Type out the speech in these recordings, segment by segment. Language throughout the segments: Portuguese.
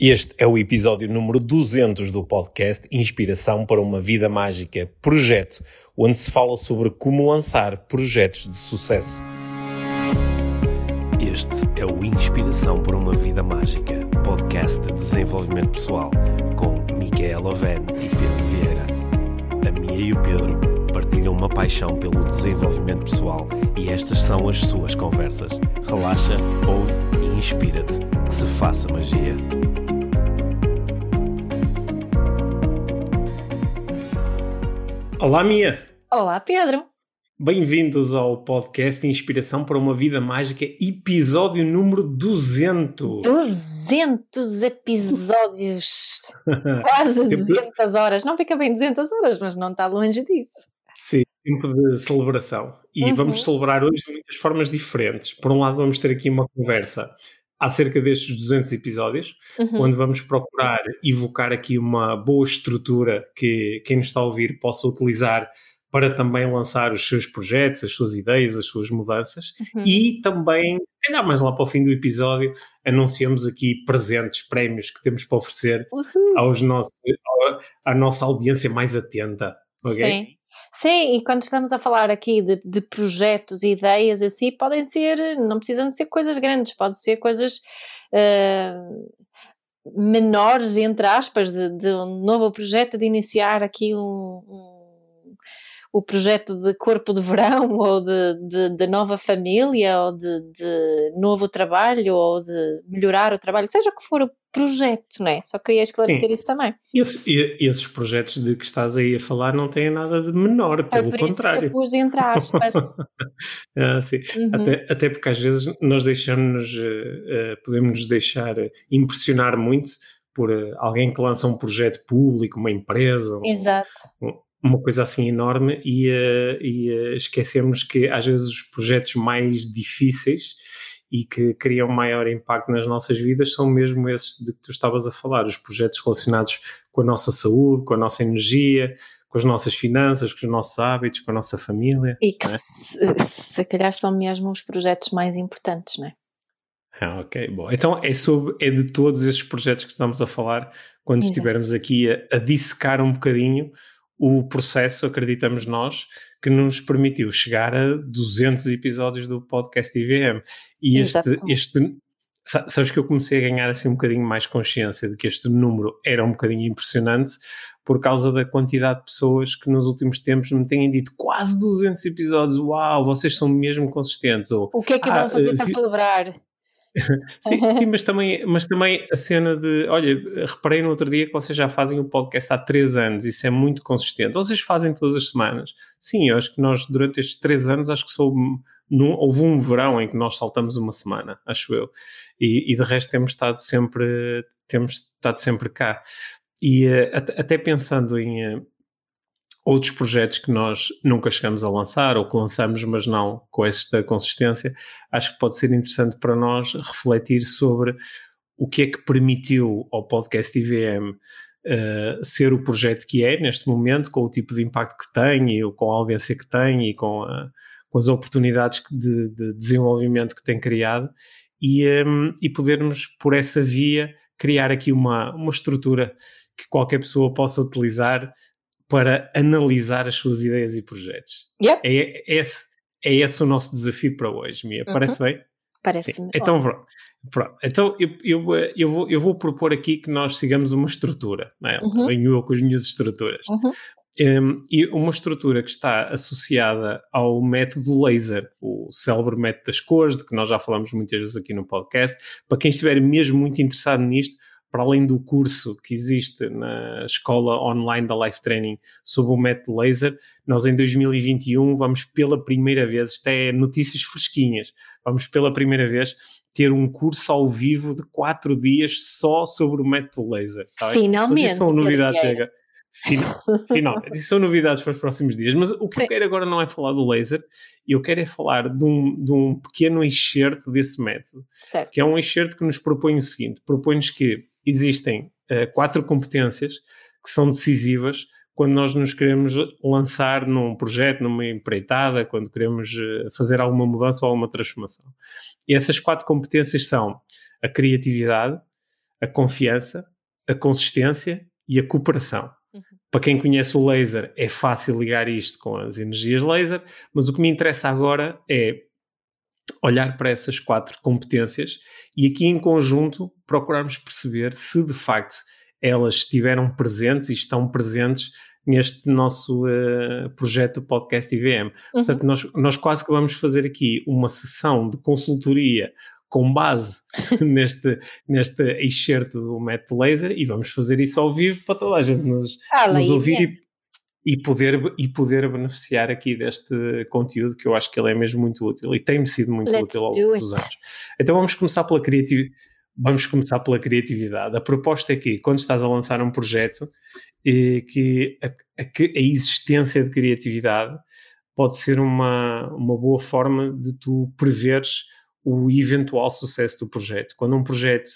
Este é o episódio número 200 do podcast Inspiração para uma Vida Mágica, projeto onde se fala sobre como lançar projetos de sucesso. Este é o Inspiração para uma Vida Mágica, podcast de desenvolvimento pessoal, com Micaela Oven e Pedro Vieira. A Mia e o Pedro partilham uma paixão pelo desenvolvimento pessoal e estas são as suas conversas. Relaxa, ouve e inspira-te. Que se faça magia. Olá, Mia! Olá, Pedro! Bem-vindos ao podcast Inspiração para uma Vida Mágica, episódio número 200. 200 episódios! Quase 200 horas. Não fica bem 200 horas, mas não está longe disso. Sim, tempo de celebração. E Uhum. vamos celebrar hoje de muitas formas diferentes. Por um lado, vamos ter aqui uma conversa acerca destes 200 episódios, Uhum. onde vamos procurar evocar aqui uma boa estrutura que quem nos está a ouvir possa utilizar para também lançar os seus projetos, as suas ideias, as suas mudanças. Uhum. E também, se calhar mais lá para o fim do episódio, anunciamos aqui presentes, prémios que temos para oferecer Uhul. aos nossos, à nossa audiência mais atenta. ok? Sim. Sim, e quando estamos a falar aqui de, de projetos, ideias assim, podem ser, não precisam de ser coisas grandes, pode ser coisas eh, menores, entre aspas, de, de um novo projeto, de iniciar aqui um, um- o projeto de corpo de verão, ou de, de, de nova família, ou de, de novo trabalho, ou de melhorar o trabalho, seja o que for o projeto, não é? Só queria esclarecer Sim. isso também. Esses, e- esses projetos de que estás aí a falar não têm nada de menor, Foi pelo por isso que contrário. eu pus entre aspas. Ah, sim. Uhum. Até, até porque às vezes nós deixamos, eh, eh, podemos nos deixar eh, impressionar muito por alguém que lança um projeto público, uma empresa, um- Exato. Uma coisa assim enorme e, eh, e eh, esquecemos que às vezes os projetos mais difíceis e que criam maior impacto nas nossas vidas são mesmo esses de que tu estavas a falar, os projetos relacionados com a nossa saúde, com a nossa energia, com as nossas finanças, com os nossos hábitos, com a nossa família. E que é? se, se calhar são mesmo os projetos mais importantes, não é? Ah, ok, bom. Então é, sobre, é de todos esses projetos que estamos a falar quando Exato. estivermos aqui a, a dissecar um bocadinho o processo, acreditamos nós, que nos permitiu chegar a 200 episódios do podcast IVM. E este, este, sa- sabes que eu comecei a ganhar assim um bocadinho mais consciência de que este número era um bocadinho impressionante por causa da quantidade de pessoas que nos últimos tempos me têm dito quase 200 episódios, uau, vocês são mesmo consistentes, ou O que é que Ah, vão fazer eh, para celebrar? Sim, sim, mas também, mas também a cena de, olha, reparei no outro dia que vocês já fazem o podcast há três anos, isso é muito consistente. Vocês fazem todas as semanas. Sim, eu acho que nós, durante estes três anos, acho que só num- houve um verão em que nós saltamos uma semana, acho eu. E, e de resto temos estado sempre, temos estado sempre cá. E eh, até, até pensando em eh, outros projetos que nós nunca chegamos a lançar ou que lançamos, mas não com esta consistência, acho que pode ser interessante para nós refletir sobre o que é que permitiu ao podcast IVM eh, ser o projeto que é neste momento, com o tipo de impacto que tem e com a audiência que tem e com, a- com as oportunidades de, de desenvolvimento que tem criado e, em, e podermos, por essa via, criar aqui uma, uma estrutura que qualquer pessoa possa utilizar para analisar as suas ideias e projetos. Yep. É, é esse, é esse o nosso desafio para hoje, Mia. Uhum. Parece bem? Parece-me. Então, pronto. Pronto. Então, eu, eu, eh, eu, vou, eu vou propor aqui que nós sigamos uma estrutura. Não é? Uhum. Venho eu com as minhas estruturas. Uhum. Um, e uma estrutura que está associada ao método laser, o célebre método das cores, de que nós já falamos muitas vezes aqui no podcast. Para quem estiver mesmo muito interessado nisto, para além do curso que existe na escola online da Life Training sobre o método laser, nós em 2021 vamos pela primeira vez, isto é notícias fresquinhas, vamos pela primeira vez ter um curso ao vivo de quatro dias só sobre o método laser. tá bem? Mas Finalmente. isso são Pedro novidades. Vieira. chega. Final, finalmente. Isso são novidades para os próximos dias. Mas o que eu Sim. quero agora não é falar do laser, eu quero é falar de um, de um pequeno excerto desse método, Certo. que é um excerto que nos propõe o seguinte: propõe-nos que existem eh, quatro competências que são decisivas quando nós nos queremos lançar num projeto, numa empreitada, quando queremos eh, fazer alguma mudança ou alguma transformação. E essas quatro competências são a criatividade, a confiança, a consistência e a cooperação. Uhum. Para quem conhece o laser, é fácil ligar isto com as energias laser, mas o que me interessa agora é olhar para essas quatro competências e aqui em conjunto procurarmos perceber se de facto elas estiveram presentes e estão presentes neste nosso uh, projeto podcast IVM. Uhum. Portanto, nós, nós quase que vamos fazer aqui uma sessão de consultoria com base neste, neste excerto do método laser e vamos fazer isso ao vivo para toda a gente nos, ah, nos ouvir e, poder, e poder beneficiar aqui deste conteúdo que eu acho que ele é mesmo muito útil e tem-me sido muito Let's útil ao longo dos anos. Então vamos começar pela criatividade. Vamos começar pela criatividade. A proposta é que, quando estás a lançar um projeto, eh, que a, a, a, existência de criatividade pode ser uma, uma boa forma de tu preveres o eventual sucesso do projeto. Quando um projeto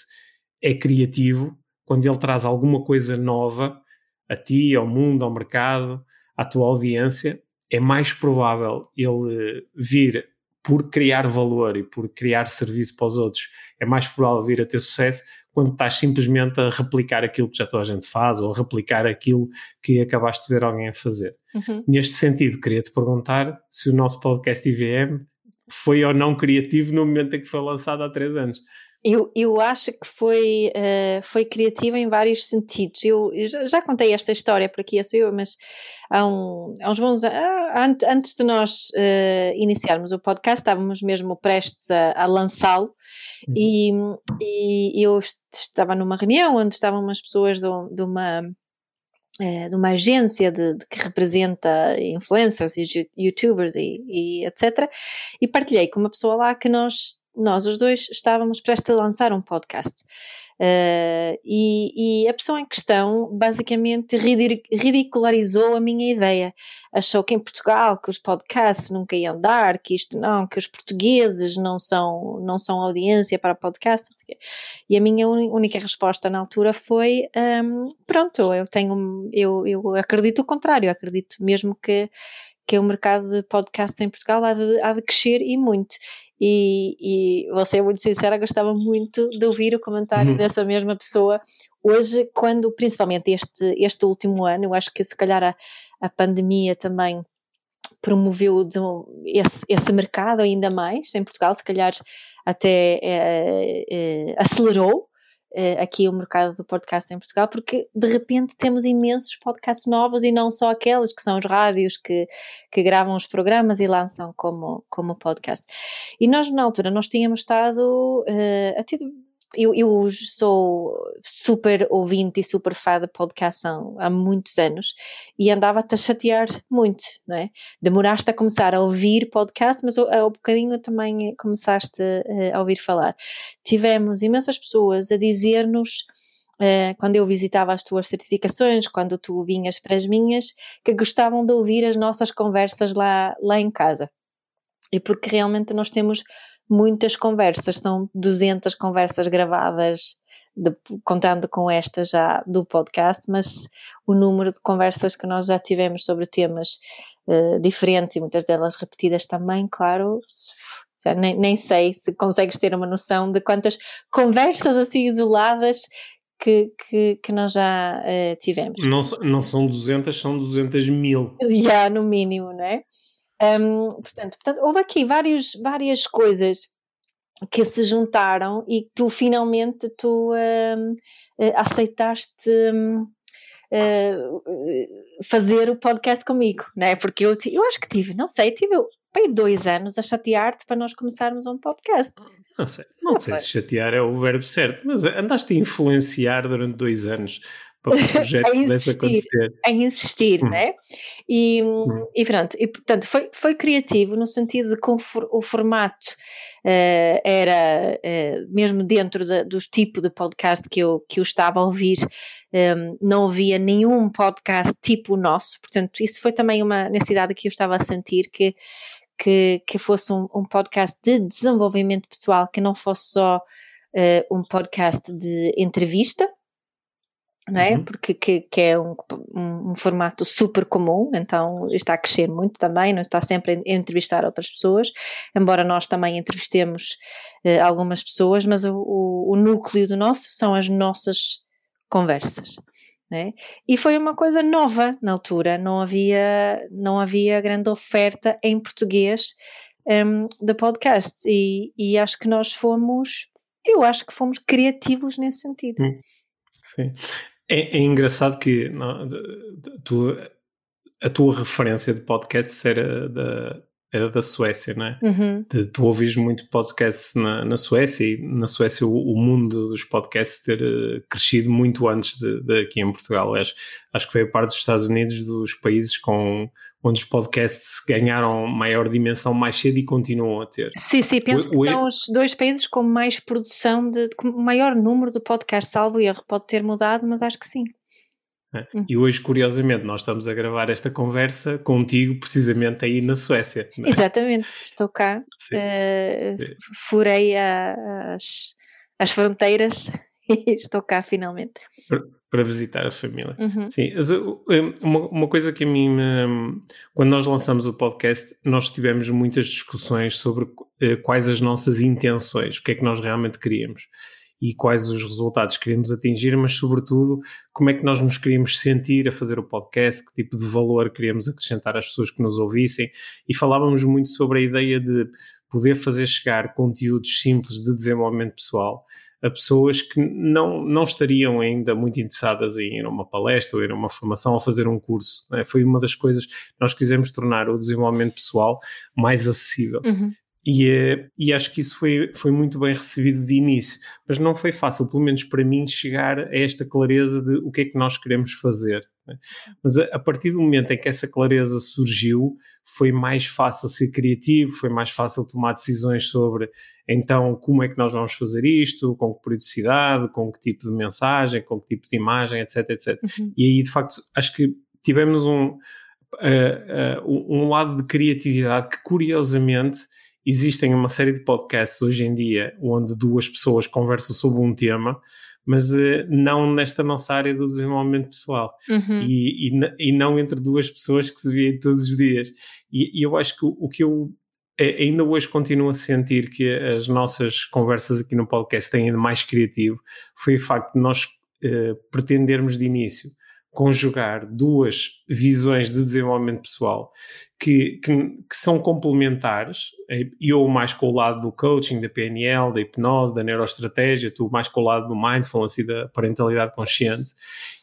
é criativo, quando ele traz alguma coisa nova a ti, ao mundo, ao mercado, à tua audiência, é mais provável ele vir por criar valor e por criar serviço para os outros, é mais provável vir a ter sucesso quando estás simplesmente a replicar aquilo que já toda a gente faz ou a replicar aquilo que acabaste de ver alguém a fazer. Uhum. Neste sentido, queria-te perguntar se o nosso podcast IVM foi ou não criativo no momento em que foi lançado há três anos. Eu, eu acho que foi, uh, foi criativo em vários sentidos. Eu, eu já, contei esta história por aqui, eu, mas há, um, há uns bons anos, antes de nós uh, iniciarmos o podcast, estávamos mesmo prestes a, a lançá-lo uhum. e, e, eu estava numa reunião onde estavam umas pessoas de, de uma eh, de uma agência de, de, que representa influencers e youtubers e, e, etc. E partilhei com uma pessoa lá que nós nós os dois estávamos prestes a lançar um podcast. Uh, e, e, a pessoa em questão basicamente ridicularizou a minha ideia. Achou que em Portugal que os podcasts nunca iam dar, que isto não, que os portugueses não são, não são audiência para podcasts. E a minha única resposta na altura foi: um, pronto, eu tenho, eu, eu acredito o contrário, acredito mesmo que que o mercado de podcasts em Portugal há de, há de crescer e muito. E, e vou ser muito sincera, gostava muito de ouvir o comentário uhum. dessa mesma pessoa hoje, quando, principalmente este, este último ano, eu acho que se calhar a, a pandemia também promoveu de, esse, esse mercado ainda mais em Portugal, se calhar até é, é, acelerou uh, aqui o mercado do podcast em Portugal, porque de repente temos imensos podcasts novos e não só aqueles que são os rádios que, que gravam os programas e lançam como, como podcast. E nós, na altura, nós tínhamos estado uh, a ter eu, eu, sou super ouvinte e super fã de podcast há muitos anos e andava-te a chatear muito, não é? Demoraste a começar a ouvir podcast, mas ao bocadinho também começaste a ouvir falar. Tivemos imensas pessoas a dizer-nos Uh, quando eu visitava as tuas certificações, quando tu vinhas para as minhas, que gostavam de ouvir as nossas conversas lá, lá em casa. E porque realmente nós temos muitas conversas, são 200 conversas gravadas, de, contando com esta já do podcast, mas o número de conversas que nós já tivemos sobre temas uh, diferentes e muitas delas repetidas também, claro, já nem, nem sei se consegues ter uma noção de quantas conversas assim isoladas que, que, que, nós já uh, tivemos. Não, não são 200, são 200 mil. Já, no mínimo, não é? Um, portanto, portanto, houve aqui vários, várias coisas que se juntaram e tu finalmente tu um, eh, aceitaste um, uh, eh, fazer o podcast comigo, né? Porque eu, eu acho que tive, não sei, tive bem dois anos a chatear-te para nós começarmos um podcast. Não sei, não, não sei se chatear é o verbo certo, mas andaste a influenciar durante dois anos para que o projeto pudesse acontecer. A insistir, hum. né? E, hum. e pronto, e portanto foi, foi criativo no sentido de que o formato uh, era uh, mesmo dentro de, do tipo de podcast que eu, que eu estava a ouvir, um, ehm, não havia nenhum podcast tipo o nosso, portanto isso foi também uma necessidade que eu estava a sentir que que, que fosse um, um podcast de desenvolvimento pessoal, que não fosse só uh, um podcast de entrevista, não é? Uhum. Porque que, que é um, um, um, formato super comum, então está a crescer muito também, não está sempre a entrevistar outras pessoas, embora nós também entrevistemos uh, algumas pessoas, mas o, o, o, núcleo do nosso são as nossas conversas. É? E foi uma coisa nova na altura, não havia, não havia grande oferta em português um, de podcast e, e acho que nós fomos, eu acho que fomos criativos nesse sentido. Hum, sim. É, é engraçado que não, tu, a tua referência de podcast era da, era da Suécia, não é? Uhum. De, tu ouvis muito podcast na, na Suécia e na Suécia o, o mundo dos podcasts ter uh, crescido muito antes de, de, aqui em Portugal. Acho, acho que foi a parte dos Estados Unidos dos países com onde os podcasts ganharam maior dimensão mais cedo e continuam a ter. Sim, sim, penso o, que o são os dois países com mais produção, de, com maior número de podcasts, salvo erro, pode ter mudado, mas acho que sim. É. Hum. E hoje, curiosamente, nós estamos a gravar esta conversa contigo, precisamente aí na Suécia. É? Exatamente, estou cá, uh, furei a, as, as fronteiras e estou cá finalmente. Para, visitar a família. Uhum. Sim, uma, uma, coisa que a mim, quando nós lançamos o podcast, nós tivemos muitas discussões sobre uh, quais as nossas intenções, o que é que nós realmente queríamos e quais os resultados queríamos atingir, mas sobretudo como é que nós nos queríamos sentir a fazer o podcast, que tipo de valor queríamos acrescentar às pessoas que nos ouvissem e falávamos muito sobre a ideia de poder fazer chegar conteúdos simples de desenvolvimento pessoal a pessoas que não, não estariam ainda muito interessadas em ir a uma palestra ou ir a uma formação ou fazer um curso. Né? Foi uma das coisas que nós quisemos tornar o desenvolvimento pessoal mais acessível. Uhum. E, eh, e, acho que isso foi, foi muito bem recebido de início, mas não foi fácil, pelo menos para mim, chegar a esta clareza de o que é que nós queremos fazer. Mas a, a, partir do momento em que essa clareza surgiu, foi mais fácil ser criativo, foi mais fácil tomar decisões sobre então como é que nós vamos fazer isto, com que periodicidade, com que tipo de mensagem, com que tipo de imagem, etc, etc. Uhum. E aí, de facto, acho que tivemos um, uh, uh, um lado de criatividade que, curiosamente, existem uma série de podcasts hoje em dia onde duas pessoas conversam sobre um tema, mas uh, não nesta nossa área do desenvolvimento pessoal uhum. e, e, e, não entre duas pessoas que se veem todos os dias. E, e eu acho que o, o que eu ainda hoje continuo a sentir que as nossas conversas aqui no podcast têm ido mais criativo foi o facto de nós uh, pretendermos de início conjugar duas visões de desenvolvimento pessoal que, que, que, são complementares, eu mais com o lado do coaching, da PNL, da hipnose, da neuroestratégia, tu mais com o lado do mindfulness e da parentalidade consciente,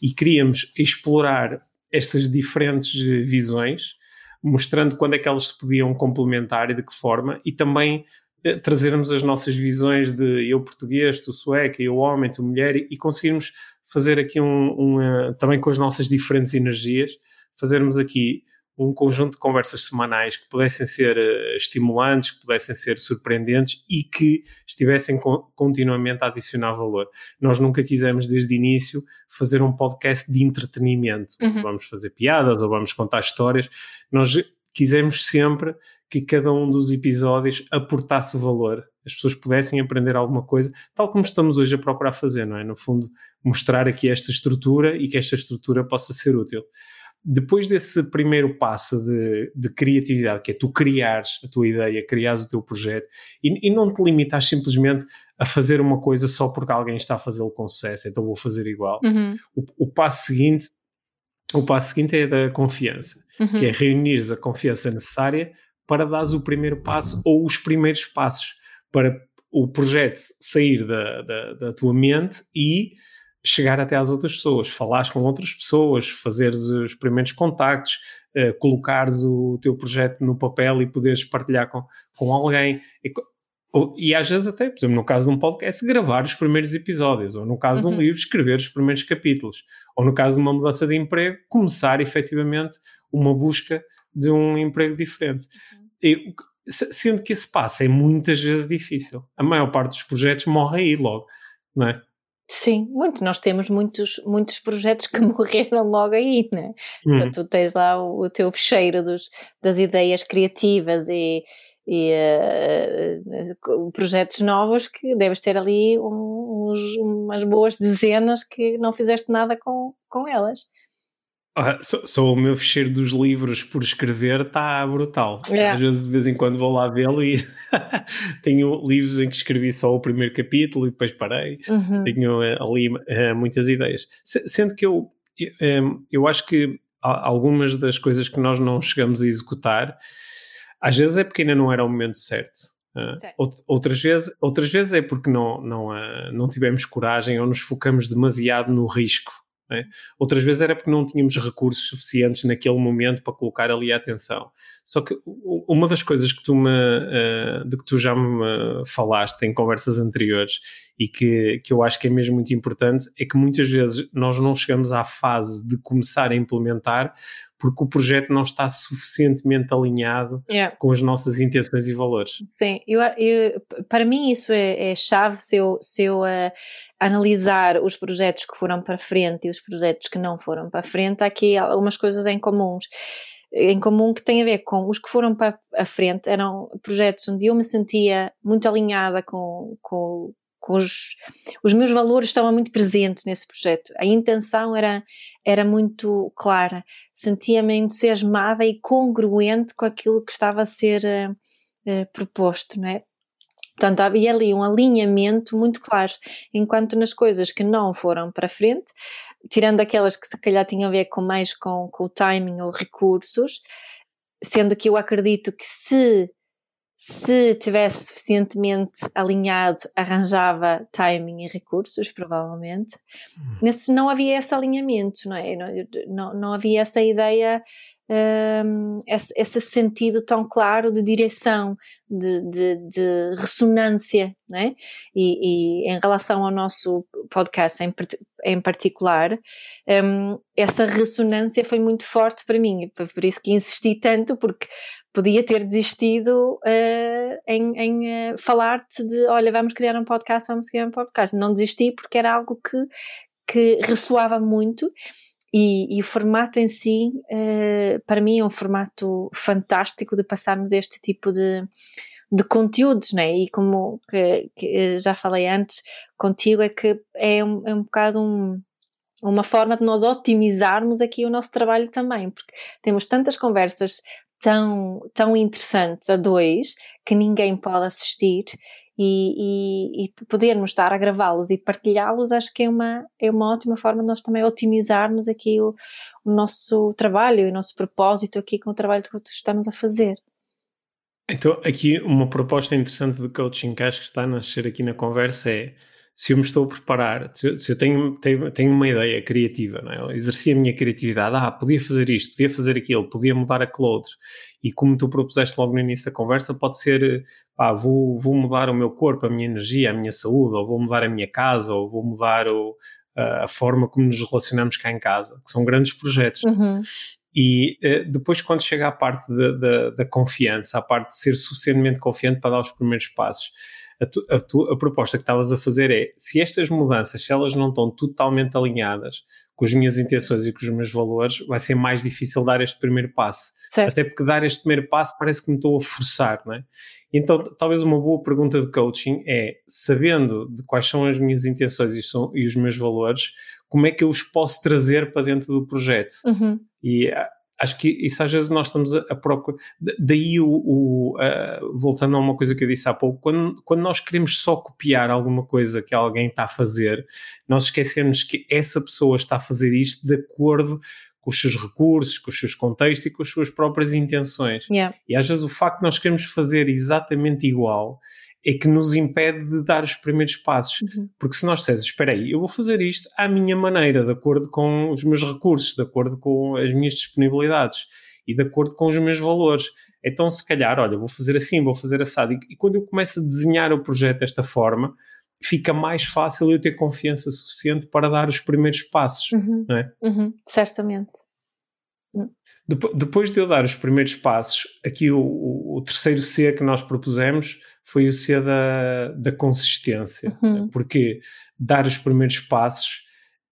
e queríamos explorar estas diferentes visões, mostrando quando é que elas se podiam complementar e de que forma, e também eh, trazermos as nossas visões de eu português, tu sueca, eu homem, tu mulher, e conseguirmos fazer aqui um, um uh, também com as nossas diferentes energias, fazermos aqui um conjunto de conversas semanais que pudessem ser uh, estimulantes, que pudessem ser surpreendentes e que estivessem co continuamente a adicionar valor. Nós nunca quisemos, desde o início, fazer um podcast de entretenimento. Uhum. Vamos fazer piadas ou vamos contar histórias. Nós quisemos sempre que cada um dos episódios aportasse valor, as pessoas pudessem aprender alguma coisa, tal como estamos hoje a procurar fazer, não é? No fundo, mostrar aqui esta estrutura e que esta estrutura possa ser útil. Depois desse primeiro passo de, de criatividade, que é tu criares a tua ideia, criares o teu projeto e, e não te limitas simplesmente a fazer uma coisa só porque alguém está a fazê-lo com sucesso, então vou fazer igual. Uhum. O, o passo seguinte o passo seguinte é da confiança, uhum. que é reunir a confiança necessária para dar o primeiro passo ou os primeiros passos para o projeto sair da, da, da tua mente e chegar até às outras pessoas, falares com outras pessoas, fazeres os primeiros contactos, uh, colocares o teu projeto no papel e poderes partilhar com, com alguém. E, ou, e às vezes até, por exemplo, no caso de um podcast, gravar os primeiros episódios, ou no caso uhum. de um uhum. livro, escrever os primeiros capítulos, ou no caso de uma mudança de emprego, começar efetivamente uma busca de um emprego diferente. Uhum. E, sendo que esse passo é muitas vezes difícil. A maior parte dos projetos morre aí logo, não é? Sim, muito. Nós temos muitos, muitos projetos que morreram logo aí, né? Hum. Tu tens lá o, o teu fecheiro dos, das ideias criativas e, e uh, projetos novos que deves ter ali uns, umas boas dezenas que não fizeste nada com, com elas. Ah, só, só, o meu fecheiro dos livros por escrever está brutal. É. Às vezes, de vez em quando, vou lá vê-lo e tenho livros em que escrevi só o primeiro capítulo e depois parei. Uhum. Tenho uh, ali uh, muitas ideias. Sendo que eu, eu, eu acho que algumas das coisas que nós não chegamos a executar, às vezes é porque ainda não era o momento certo. Uh, outras, vezes, outras vezes é porque não, não, uh, não tivemos coragem ou nos focamos demasiado no risco. É? Outras vezes era porque não tínhamos recursos suficientes naquele momento para colocar ali a atenção. Só que uma das coisas que tu me, uh, de que tu já me falaste em conversas anteriores e que, que eu acho que é mesmo muito importante é que muitas vezes nós não chegamos à fase de começar a implementar porque o projeto não está suficientemente alinhado yeah. com as nossas intenções e valores. Sim, eu, eu para mim isso é, é, chave se eu, se eu uh, analisar os projetos que foram para frente e os projetos que não foram para frente, há aqui algumas coisas em comuns em comum que tem a ver com os que foram para a frente, eram projetos onde eu me sentia muito alinhada com, com, com os, os meus valores estavam muito presentes nesse projeto. A intenção era, era muito clara, sentia-me entusiasmada e congruente com aquilo que estava a ser uh, proposto, não é? Portanto, havia ali um alinhamento muito claro, enquanto nas coisas que não foram para frente, tirando aquelas que se calhar tinham a ver com mais com, com o timing ou recursos, sendo que eu acredito que se se tivesse suficientemente alinhado, arranjava timing e recursos, provavelmente. Hum. Nesse não havia esse alinhamento, não é? Não, não, não havia essa ideia um, esse, esse, sentido tão claro de direção, de, de, de ressonância, né? E, e, em relação ao nosso podcast em, em particular, um, essa ressonância foi muito forte para mim, foi por isso que insisti tanto, porque podia ter desistido uh, em, em uh, falar-te de, olha, vamos criar um podcast, vamos criar um podcast. Não desisti porque era algo que, que ressoava muito e, e, o formato em si, uh, para mim, é um formato fantástico de passarmos este tipo de, de conteúdos, né? E como que, que já falei antes contigo, é que é um, é um bocado um, uma forma de nós otimizarmos aqui o nosso trabalho também, porque temos tantas conversas tão, tão interessantes a dois que ninguém pode assistir e, e, e podermos estar a gravá-los e partilhá-los, acho que é uma, é uma ótima forma de nós também otimizarmos aqui o, o nosso trabalho e o nosso propósito aqui com o trabalho que estamos a fazer. Então, aqui uma proposta interessante de coaching que acho que está a nascer aqui na conversa é se eu me estou a preparar, se eu, se eu tenho, tenho, tenho, uma ideia criativa, não é? eu exerci a minha criatividade, ah, podia fazer isto, podia fazer aquilo, podia mudar aquele outro, e como tu propuseste logo no início da conversa, pode ser, ah, vou, vou mudar o meu corpo, a minha energia, a minha saúde, ou vou mudar a minha casa, ou vou mudar o, a forma como nos relacionamos cá em casa, que são grandes projetos. Uhum. E uh, depois, quando chega à parte da, da, da, confiança, à parte de ser suficientemente confiante para dar os primeiros passos, a, tu, a, tu, a proposta que estavas a fazer é: se estas mudanças, se elas não estão totalmente alinhadas com as minhas intenções e com os meus valores, vai ser mais difícil dar este primeiro passo. Certo. Até porque dar este primeiro passo parece que me estou a forçar, não é? Então, talvez uma boa pergunta de coaching é, sabendo de quais são as minhas intenções e, são, e os meus valores, como é que eu os posso trazer para dentro do projeto? Uhum. E acho que isso às vezes nós estamos a, a procurar. Daí, o, o uh, voltando a uma coisa que eu disse há pouco, quando, quando nós queremos só copiar alguma coisa que alguém está a fazer, nós esquecemos que essa pessoa está a fazer isto de acordo com os seus recursos, com os seus contextos e com as suas próprias intenções. Yeah. E às vezes o facto de nós queremos fazer exatamente igual é que nos impede de dar os primeiros passos. Uhum. Porque se nós dissermos, espera aí, eu vou fazer isto à minha maneira, de acordo com os meus recursos, de acordo com as minhas disponibilidades e de acordo com os meus valores. Então, se calhar, olha, vou fazer assim, vou fazer assado. E, e quando eu começo a desenhar o projeto desta forma, fica mais fácil eu ter confiança suficiente para dar os primeiros passos, uhum. não é? Uhum. Certamente. Depois de eu dar os primeiros passos, aqui o, o, terceiro C que nós propusemos foi o C da, da consistência. Uhum. Porque dar os primeiros passos,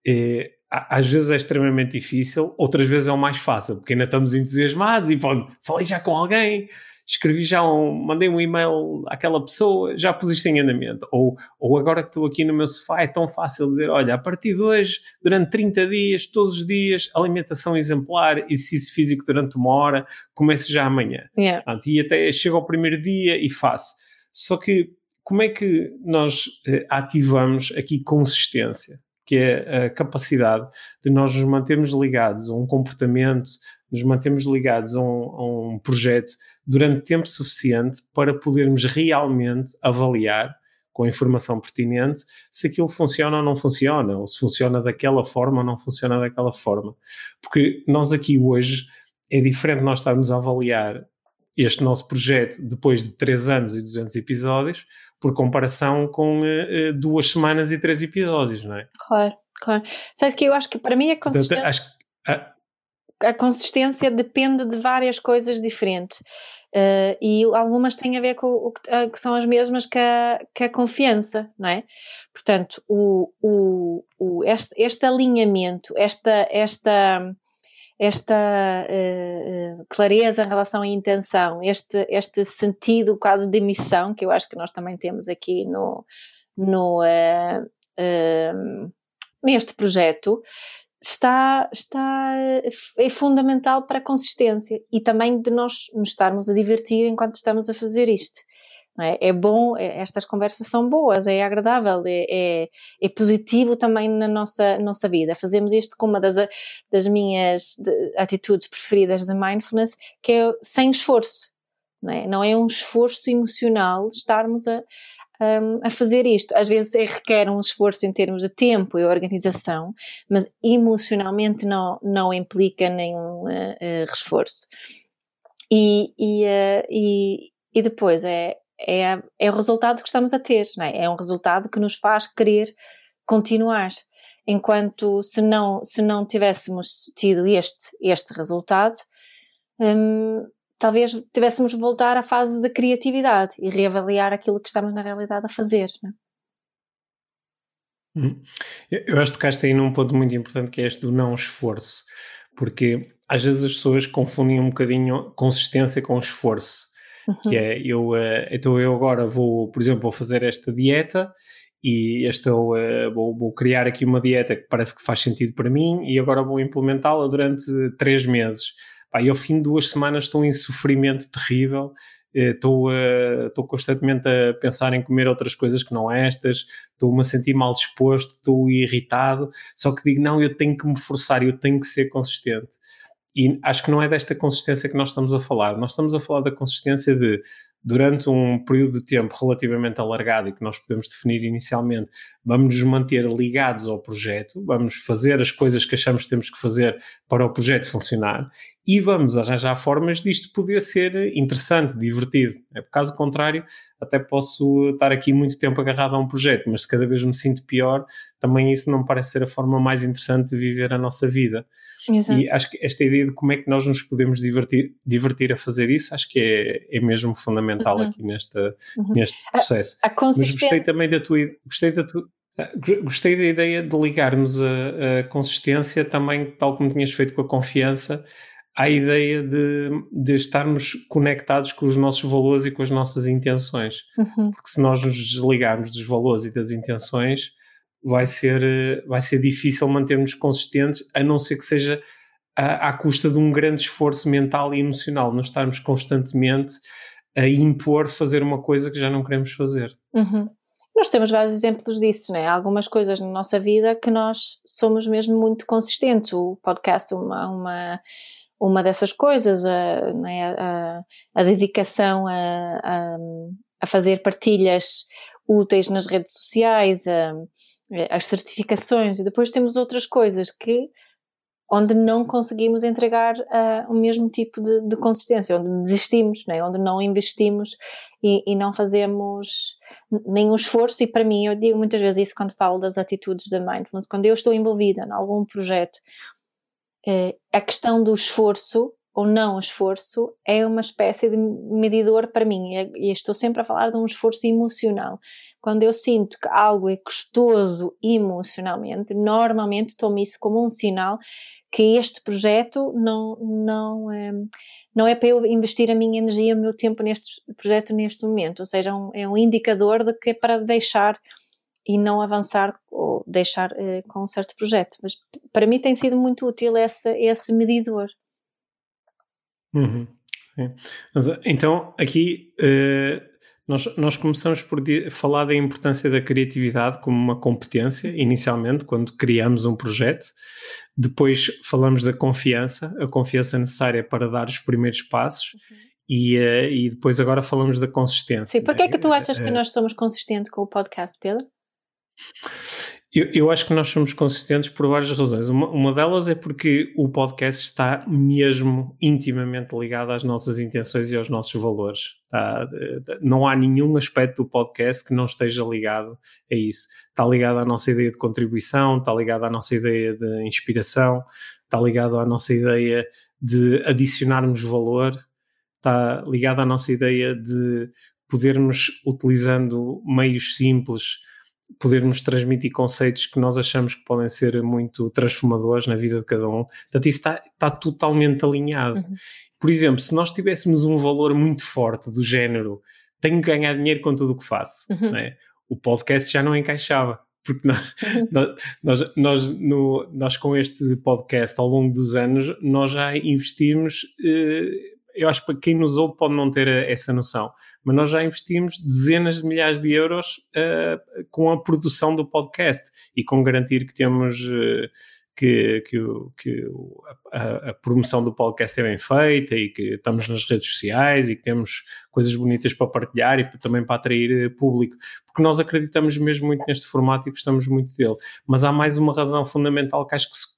é, às vezes é extremamente difícil, outras vezes é o mais fácil, porque ainda estamos entusiasmados e falei já com alguém, escrevi já um, mandei um e-mail àquela pessoa, já pusiste em andamento. Ou, ou agora que estou aqui no meu sofá é tão fácil dizer, olha, a partir de hoje, durante 30 dias, todos os dias, alimentação exemplar, exercício físico durante uma hora, começo já amanhã. Yeah. e até chego ao primeiro dia e faço. Só que como é que nós eh, ativamos aqui consistência? Que é a capacidade de nós nos mantermos ligados a um comportamento, nos mantemos ligados a um, a um projeto durante tempo suficiente para podermos realmente avaliar com a informação pertinente se aquilo funciona ou não funciona, ou se funciona daquela forma ou não funciona daquela forma. Porque nós aqui hoje é diferente nós estarmos a avaliar este nosso projeto depois de 3 anos e 200 episódios, por comparação com uh, duas semanas e três episódios, não é? Claro, claro. Sabe que eu acho que para mim é consistente. Portanto, acho que, ah, a consistência depende de várias coisas diferentes. Uh, e algumas têm a ver com o que, uh, que, são as mesmas que a, que a confiança, não é? Portanto, o, o, o este, este alinhamento, esta, esta, esta uh, clareza em relação à intenção, este, este sentido quase de missão, que eu acho que nós também temos aqui no, no, neste projeto, está, está é fundamental para a consistência e também de nós nos estarmos a divertir enquanto estamos a fazer isto. É? é? bom, é, estas conversas são boas, é agradável, é, é, é, positivo também na nossa, nossa vida. Fazemos isto com uma das, das minhas atitudes preferidas de mindfulness, que é sem esforço. Não é, não é um esforço emocional estarmos a, a fazer isto. Às vezes é, requer um esforço em termos de tempo e organização, mas emocionalmente não, não implica nenhum uh, uh, esforço. E, e, uh, e, e, depois é, é, é o resultado que estamos a ter, é? é? um resultado que nos faz querer continuar. Enquanto se não, se não tivéssemos tido este, este resultado, um, talvez tivéssemos de voltar à fase da criatividade e reavaliar aquilo que estamos na realidade a fazer. É? Hum. Eu acho que tocaste aí num ponto muito importante que é este do não esforço, porque às vezes as pessoas confundem um bocadinho consistência com esforço. Uhum. Que é, eu, uh, então eu agora vou, por exemplo, vou fazer esta dieta e esta, uh, vou, vou, criar aqui uma dieta que parece que faz sentido para mim e agora vou implementá-la durante três meses Pá, e ao fim de duas semanas estou em sofrimento terrível, eh, estou, estou constantemente a pensar em comer outras coisas que não estas, estou-me a sentir mal disposto, estou irritado, só que digo, não, eu tenho que me forçar, eu tenho que ser consistente. E acho que não é desta consistência que nós estamos a falar, nós estamos a falar da consistência de durante um período de tempo relativamente alargado e que nós podemos definir inicialmente, vamos nos manter ligados ao projeto, vamos fazer as coisas que achamos que temos que fazer para o projeto funcionar e vamos arranjar formas disto poder ser interessante, divertido. É, por caso contrário, até posso estar aqui muito tempo agarrado a um projeto, mas se cada vez me sinto pior, também isso não me parece ser a forma mais interessante de viver a nossa vida. Exato. E acho que esta ideia de como é que nós nos podemos divertir, divertir a fazer isso, acho que é, é mesmo fundamental uhum. aqui nesta, uhum. neste processo. A, a consistência... Mas gostei também da tua, gostei da tua, Gostei da ideia de ligarmos a, a, consistência também, tal como tinhas feito com a confiança, à ideia de, de estarmos conectados com os nossos valores e com as nossas intenções. Uhum. Porque se nós nos desligarmos dos valores e das intenções, vai ser, vai ser difícil mantermos consistentes, a não ser que seja à, à custa de um grande esforço mental e emocional, não estarmos constantemente a impor fazer uma coisa que já não queremos fazer. Uhum. Nós temos vários exemplos disso, né? Algumas coisas na nossa vida que nós somos mesmo muito consistentes. O podcast é uma, uma uma dessas coisas, a, né, a, a dedicação a, a, a, fazer partilhas úteis nas redes sociais, as certificações, e depois temos outras coisas que onde não conseguimos entregar uh, o mesmo tipo de, de, consistência, onde desistimos, né? onde não investimos e, e, não fazemos nenhum esforço. E para mim, eu digo muitas vezes isso quando falo das atitudes da mindfulness, quando eu estou envolvida em algum projeto eh, a questão do esforço ou não esforço é uma espécie de medidor para mim. E estou sempre a falar de um esforço emocional. Quando eu sinto que algo é custoso emocionalmente, normalmente tomo isso como um sinal que este projeto não, não, é, não é para eu investir a minha energia, o meu tempo neste projeto neste momento. Ou seja, um, é um indicador de que é para deixar e não avançar ou deixar eh, com um certo projeto. Mas para mim tem sido muito útil esse, esse medidor. Uhum. Mas, então, aqui uh, nós, nós começamos por falar da importância da criatividade como uma competência, inicialmente, quando criamos um projeto. Depois falamos da confiança, a confiança necessária para dar os primeiros passos. Uhum. E, uh, e depois agora falamos da consistência. Sim, porquê é que tu achas que eh, nós somos consistentes com o podcast, Pedro? Eu, eu, acho que nós somos consistentes por várias razões. Uma, uma, delas é porque o podcast está mesmo intimamente ligado às nossas intenções e aos nossos valores. Tá? Não há nenhum aspecto do podcast que não esteja ligado a isso. Está ligado à nossa ideia de contribuição, está ligado à nossa ideia de inspiração, está ligado à nossa ideia de adicionarmos valor, está ligado à nossa ideia de podermos, utilizando meios simples, podermos transmitir conceitos que nós achamos que podem ser muito transformadores na vida de cada um. Portanto, isso está, está totalmente alinhado. Uhum. Por exemplo, se nós tivéssemos um valor muito forte do género tenho que ganhar dinheiro com tudo o que faço, uhum. é? o podcast já não encaixava. Porque nós, uhum. nós, nós, nós, no, nós, com este podcast, ao longo dos anos, nós já investimos, eh, eu acho que quem nos ouve pode não ter essa noção, mas nós já investimos dezenas de milhares de euros uh, com a produção do podcast e com garantir que temos uh, que, que, que a, a, promoção do podcast é bem feita e que estamos nas redes sociais e que temos coisas bonitas para partilhar e também para atrair eh, público, porque nós acreditamos mesmo muito neste formato e gostamos muito dele. Mas há mais uma razão fundamental que acho que se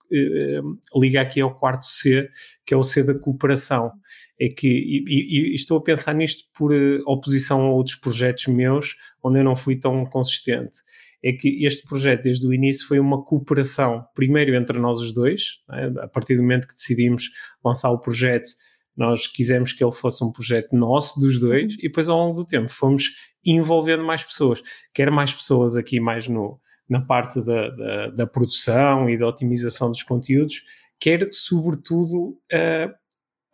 liga aqui ao quarto C, que é o C da cooperação é que, e, e, estou a pensar nisto por uh, oposição a outros projetos meus, onde eu não fui tão consistente, é que este projeto, desde o início, foi uma cooperação, primeiro entre nós os dois, né? a partir do momento que decidimos lançar o projeto, nós quisemos que ele fosse um projeto nosso, dos dois, uhum. e depois ao longo do tempo fomos envolvendo mais pessoas, quer mais pessoas aqui mais no, na parte da, da, da produção e da otimização dos conteúdos, quer sobretudo uh,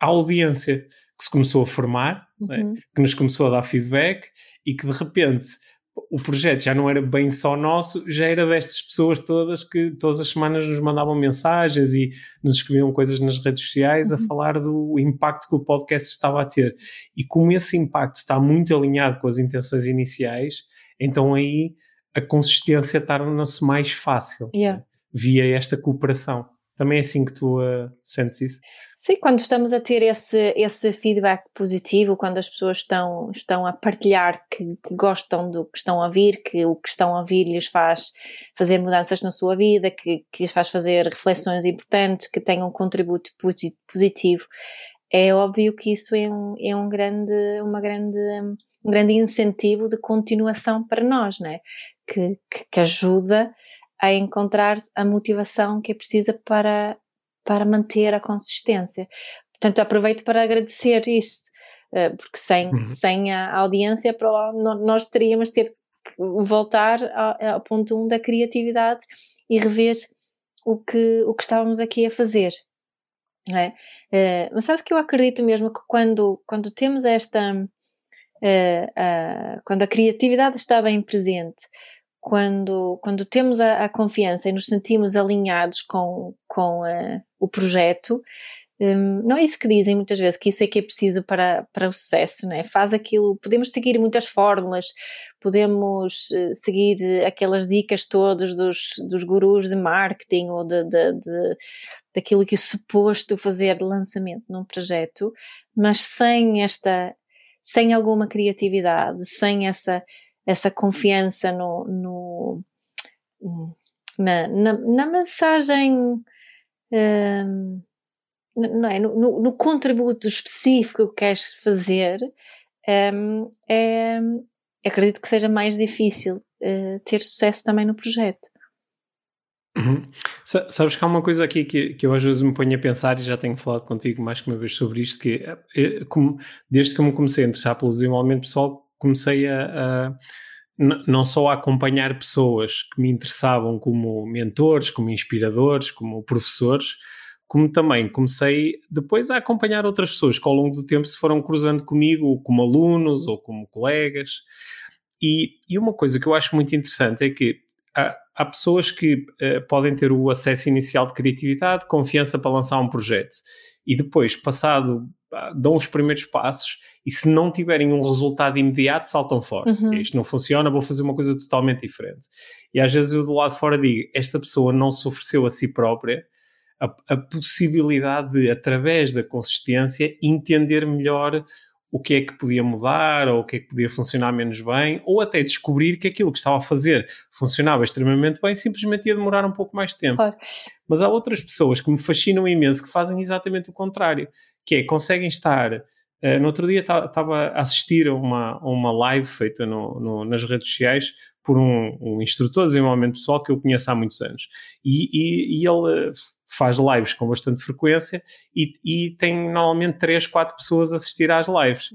a audiência que se começou a formar, né, uhum. né, que nos começou a dar feedback e que de repente o projeto já não era bem só nosso, já era destas pessoas todas que todas as semanas nos mandavam mensagens e nos escreviam coisas nas redes sociais uhum. a falar do impacto que o podcast estava a ter. E como esse impacto está muito alinhado com as intenções iniciais, então aí a consistência torna-se mais fácil yeah. né, via esta cooperação. Também é assim que tu uh, sentes isso? Sim, quando estamos a ter esse, esse feedback positivo, quando as pessoas estão, estão a partilhar que, que, gostam do que estão a ouvir, que o que estão a ouvir lhes faz fazer mudanças na sua vida, que, que lhes faz fazer reflexões importantes, que tenham um contributo positivo, é óbvio que isso é um, é um grande, uma grande, um grande incentivo de continuação para nós, né? que, que, que ajuda a encontrar a motivação que é precisa para para manter a consistência. Portanto, aproveito para agradecer isso, eh, porque sem, uhum. sem a audiência nós teríamos ter que voltar ao, ponto 1 um da criatividade e rever o que, o que estávamos aqui a fazer. É? Uh, mas sabe que eu acredito mesmo que quando, quando temos esta. Uh, quando a criatividade está bem presente, quando, quando temos a, a, confiança e nos sentimos alinhados com, com uh, o projeto, um, não é isso que dizem muitas vezes, que isso é que é preciso para, para o sucesso, não é? Faz aquilo, podemos seguir muitas fórmulas, podemos uh, seguir aquelas dicas todas dos, dos gurus de marketing ou de, de, de, daquilo que é suposto fazer de lançamento num projeto, mas sem esta, sem alguma criatividade, sem essa essa confiança no, no na, na, na, mensagem, um, não é? No, no, no, contributo específico que queres fazer, um, é, acredito que seja mais difícil uh, ter sucesso também no projeto. Uhum. Sabes que há uma coisa aqui que, que eu às vezes me ponho a pensar e já tenho falado contigo mais que uma vez sobre isto, que é, como, desde que eu me comecei a interessar pelo desenvolvimento pessoal, comecei a, a não só a acompanhar pessoas que me interessavam como mentores, como inspiradores, como professores, como também comecei depois a acompanhar outras pessoas que ao longo do tempo se foram cruzando comigo como alunos ou como colegas. E, e uma coisa que eu acho muito interessante é que há, há pessoas que uh, podem ter o acesso inicial de criatividade, confiança para lançar um projeto e depois, passado, dão os primeiros passos e se não tiverem um resultado imediato, saltam fora. Uhum. Isto não funciona, vou fazer uma coisa totalmente diferente. E às vezes eu do lado de fora digo, esta pessoa não se ofereceu a si própria a, a possibilidade de, através da consistência, entender melhor o que é que podia mudar, ou o que é que podia funcionar menos bem, ou até descobrir que aquilo que estava a fazer funcionava extremamente bem, simplesmente ia demorar um pouco mais de tempo. Claro. Mas há outras pessoas que me fascinam imenso que fazem exatamente o contrário, que é conseguem estar. Uh, no outro dia estava a assistir a uma, a uma live feita no, no, nas redes sociais por um, um, instrutor de desenvolvimento pessoal que eu conheço há muitos anos. E, e, e ele faz lives com bastante frequência e, e tem normalmente 3, 4 pessoas a assistir às lives.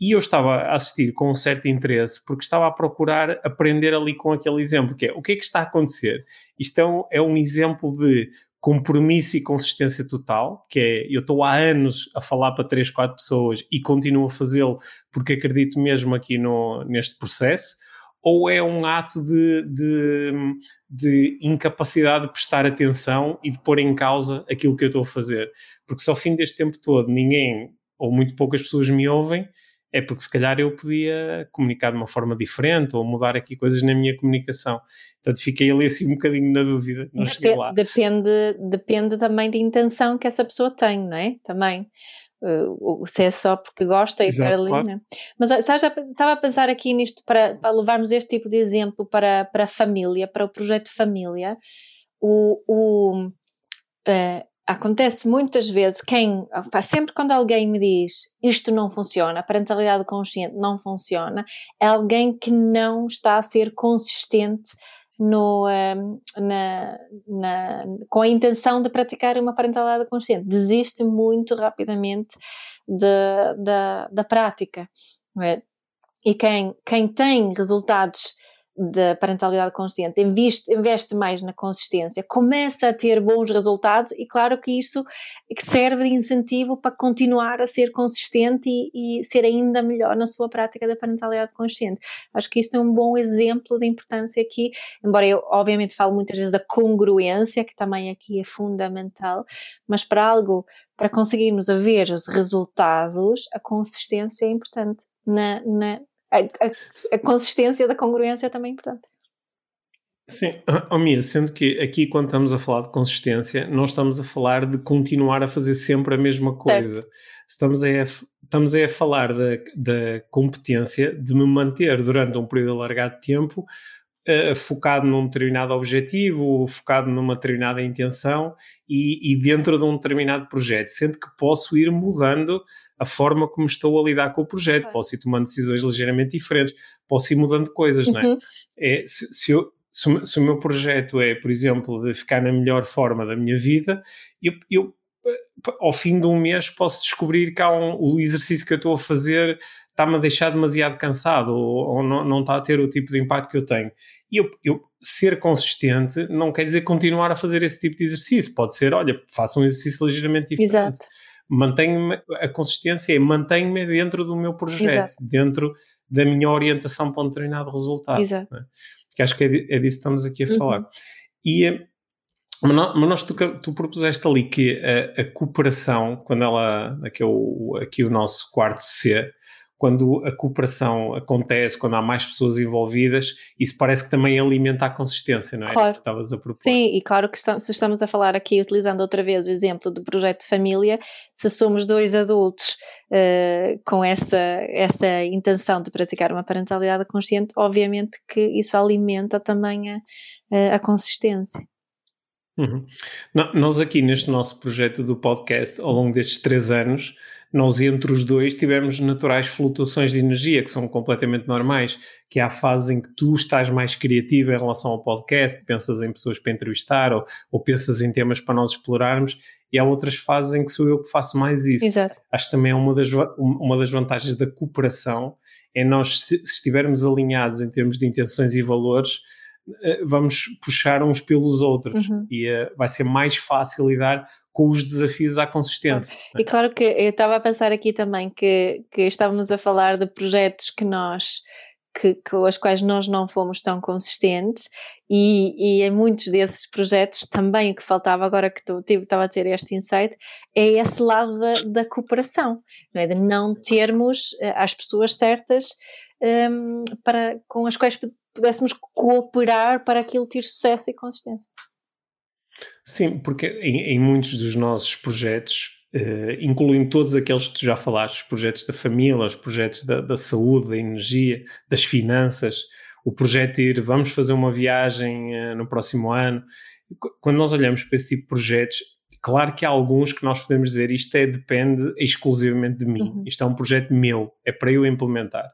E eu estava a assistir com um certo interesse porque estava a procurar aprender ali com aquele exemplo, que é o que é que está a acontecer? Isto é um, é um exemplo de compromisso e consistência total, que é eu estou há anos a falar para 3, 4 pessoas e continuo a fazê-lo porque acredito mesmo aqui no, neste processo, ou é um ato de, de, de, incapacidade de prestar atenção e de pôr em causa aquilo que eu estou a fazer. Porque se ao fim deste tempo todo ninguém ou muito poucas pessoas me ouvem, é porque se calhar eu podia comunicar de uma forma diferente ou mudar aqui coisas na mina comunicação. Portanto, fiquei ali assim um bocadinho na dúvida, não cheguei lá. Depende, depende também da intenção que essa pessoa tem, não é? Também. Uh, se é só porque gosta e Exato, ali, claro. né? Mas sabe, já estava a pensar aqui nisto para, para, levarmos este tipo de exemplo para, para a família, para o projeto família. O, o uh, acontece muitas vezes quem sempre quando alguém me diz isto não funciona, a parentalidade consciente não funciona, é alguém que não está a ser consistente no, na, na, com a intenção de praticar uma parentalidade consciente. Desiste muito rapidamente de, de, da prática. É? E quem, quem tem resultados da parentalidade consciente, investe, investe mais na consistência, começa a ter bons resultados e claro que isso serve de incentivo para continuar a ser consistente e, e, ser ainda melhor na sua prática da parentalidade consciente. Acho que isso é um bom exemplo da importância aqui, embora eu obviamente falo muitas vezes da congruência, que também aqui é fundamental, mas para algo, para conseguirmos ver os resultados, a consistência é importante na, na a, a, a consistência da congruência é também importante. Sim, oh, Mia, sendo que aqui quando estamos a falar de consistência, nós estamos a falar de continuar a fazer sempre a mesma coisa. Certo. Estamos a, estamos a falar da, da competência de me manter durante um período alargado de tempo uh, focado num determinado objetivo, focado numa determinada intenção e, e, dentro de um determinado projeto, sendo que posso ir mudando a forma como estou a lidar com o projeto, posso ir tomando decisões ligeiramente diferentes, posso ir mudando coisas, uhum. não é? Uhum. é se, se, eu, se, se, o meu projeto é, por exemplo, de ficar na melhor forma da minha vida, eu, eu ao fim de um mês posso descobrir que há um, o exercício que eu estou a fazer está-me a deixar demasiado cansado ou, ou não, não, está a ter o tipo de impacto que eu tenho. E eu, eu, ser consistente não quer dizer continuar a fazer esse tipo de exercício. Pode ser, olha, faça um exercício ligeiramente diferente. Exato. Mantenho a consistência é mantenho-me dentro do meu projeto, Exato. dentro da minha orientação para um determinado resultado. Exato. Né? Que acho que é, é disso que estamos aqui a uhum. falar. E eh, mas nós, tu, tu propuseste ali que a, a, cooperação, quando ela, aqui, é o, aqui o nosso quarto C, quando a cooperação acontece, quando há mais pessoas envolvidas, isso parece que também alimenta a consistência, não é? Claro. Estavas a propor. Sim, e claro que estamos, se estamos a falar aqui, utilizando outra vez o exemplo do projeto de família, se somos dois adultos uh, com essa, essa intenção de praticar uma parentalidade consciente, obviamente que isso alimenta também a, a consistência. Uhum. Nós aqui neste nosso projeto do podcast, ao longo destes três anos, nós entre os dois tivemos naturais flutuações de energia que são completamente normais, que há fases em que tu estás mais criativo em relação ao podcast, pensas em pessoas para entrevistar ou, ou pensas em temas para nós explorarmos, e há outras fases em que sou eu que faço mais isso. Exato. Acho que também é uma das, uma das vantagens da cooperação, é nós, se, estivermos alinhados em termos de intenções e valores, eh, vamos puxar uns pelos outros uhum. e uh, vai ser mais fácil lidar com os desafios à consistência. E claro que eu estava a pensar aqui também que, que estávamos a falar de projetos que nós que, com as quais nós não fomos tão consistentes e, e em muitos desses projetos também o que faltava agora que tu estava a ter este insight é esse lado da, da cooperação, não é? de não termos uh, as pessoas certas um, para, com as quais pudéssemos cooperar para aquilo ter sucesso e consistência. Sim, porque em, em muitos dos nossos projetos, uh, incluindo todos aqueles que tu já falaste, os projetos da família, os projetos da, da saúde, da energia, das finanças, o projeto de ir, vamos fazer uma viagem uh, no próximo ano. Quando nós olhamos para esse tipo de projetos, claro que há alguns que nós podemos dizer isto é, depende exclusivamente de mim, uhum. isto é um projeto meu, é para eu implementar.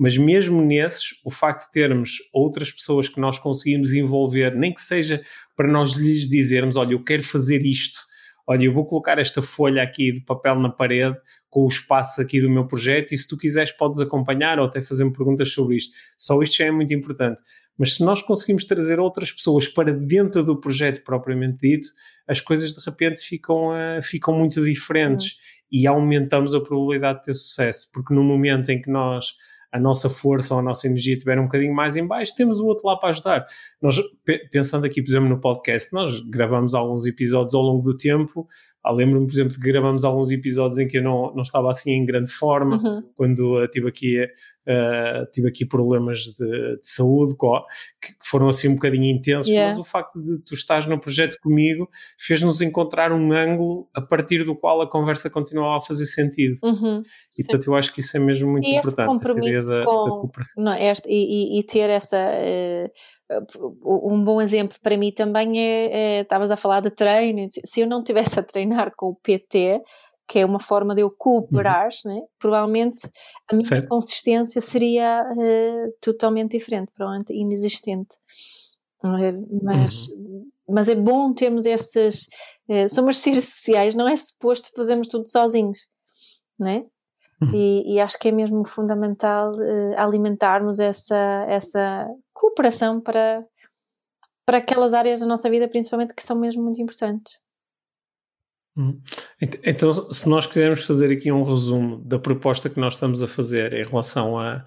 Mas mesmo nesses, o facto de termos outras pessoas que nós conseguimos envolver, nem que seja para nós lhes dizermos: olha, eu quero fazer isto, olha, eu vou colocar esta folha aqui de papel na parede com o espaço aqui do meu projeto e se tu quiseres podes acompanhar ou até fazer-me perguntas sobre isto. Só isto já é muito importante. Mas se nós conseguimos trazer outras pessoas para dentro do projeto propriamente dito, as coisas de repente ficam, uh, ficam muito diferentes uhum. e aumentamos a probabilidade de ter sucesso, porque no momento em que nós a nossa força ou a nossa energia estiver um bocadinho mais em baixo, temos o outro lá para ajudar. Nós, pensando aqui, por exemplo, no podcast, nós gravamos alguns episódios ao longo do tempo. Ah, lembro-me, por exemplo, que gravamos alguns episódios em que eu não, não estava assim em grande forma, uhum. quando uh, tive aqui uh, tive aqui problemas de, de saúde que foram assim um bocadinho intensos, yeah. mas o facto de tu estás no projeto comigo fez-nos encontrar um ângulo a partir do qual a conversa continuava a fazer sentido. Uhum. E portanto eu acho que isso é mesmo muito e importante. Esse compromisso da, com, da cooperação. Não, este, e, e, ter essa. Uh, um bom exemplo para mim também é, estavas é, a falar de treino, se eu não tivesse a treinar com o PT, que é uma forma de eu cooperar, uhum. né? provavelmente a minha certo. consistência seria uh, totalmente diferente, provavelmente inexistente. Mas, uhum. mas é bom termos estas. Uh, somos seres sociais, não é suposto fazermos tudo sozinhos, né? Uhum. E, e, acho que é mesmo fundamental uh, alimentarmos essa, essa cooperação para, para aquelas áreas da nossa vida, principalmente, que são mesmo muito importantes. Uhum. Então, se nós quisermos fazer aqui um resumo da proposta que nós estamos a fazer em relação a,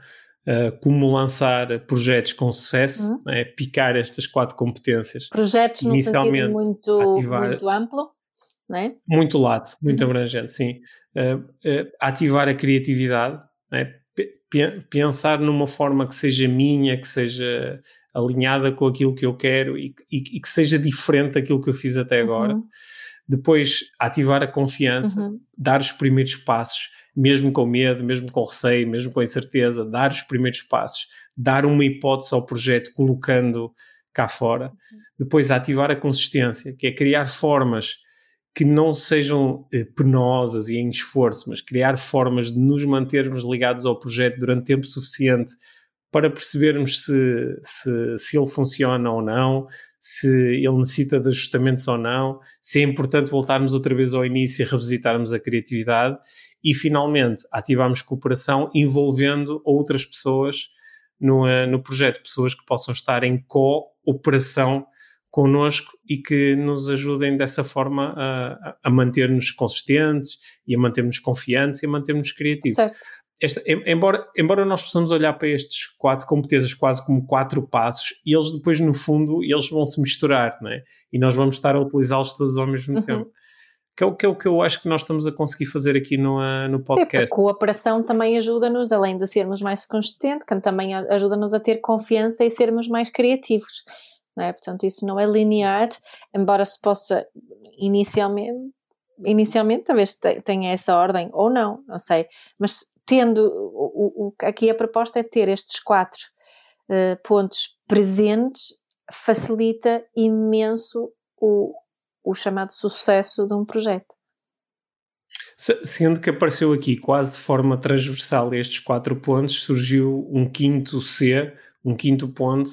a como lançar projetos com sucesso, uhum. é, picar estas quatro competências. Projetos no sentido muito, ativar, muito amplo, não é? Muito lato, muito uhum. abrangente, sim. Uh, uh, ativar a criatividade, é? pensar numa forma que seja minha, que seja alinhada com aquilo que eu quero e, e, e que seja diferente daquilo que eu fiz até agora. Uhum depois, ativar a confiança, uhum. dar os primeiros passos, mesmo com medo, mesmo com receio, mesmo com incerteza, dar os primeiros passos, dar uma hipótese ao projeto colocando cá fora. Uhum. Depois, ativar a consistência, que é criar formas que não sejam eh, penosas e em esforço, mas criar formas de nos mantermos ligados ao projeto durante tempo suficiente para percebermos se, se, se ele funciona ou não, se ele necessita de ajustamentos ou não, se é importante voltarmos outra vez ao início e revisitarmos a criatividade e, finalmente, ativarmos cooperação envolvendo outras pessoas no, uh, no projeto, pessoas que possam estar em cooperação connosco e que nos ajudem dessa forma a, a manter-nos consistentes e a manter-nos confiantes e a manter-nos criativos. Certo esta, embora, embora nós possamos olhar para estes quatro competências quase como quatro passos, e eles depois, no fundo, eles vão se misturar, não é? E nós vamos estar a utilizá-los todos ao mesmo uhum. tempo. Que é, o, que é o que eu acho que nós estamos a conseguir fazer aqui no, uh, no podcast. Sim, a cooperação também ajuda-nos, além de sermos mais consistentes, também ajuda-nos a ter confiança e sermos mais criativos. É? Portanto, isso não é linear, embora se possa inicialmente inicialmente talvez tenha essa ordem ou não, não sei, mas tendo, o, o, aqui a proposta é ter estes quatro uh, pontos presentes, facilita imenso o, o chamado sucesso de um projeto. Sendo que apareceu aqui quase de forma transversal estes quatro pontos, surgiu um quinto C, um quinto ponto,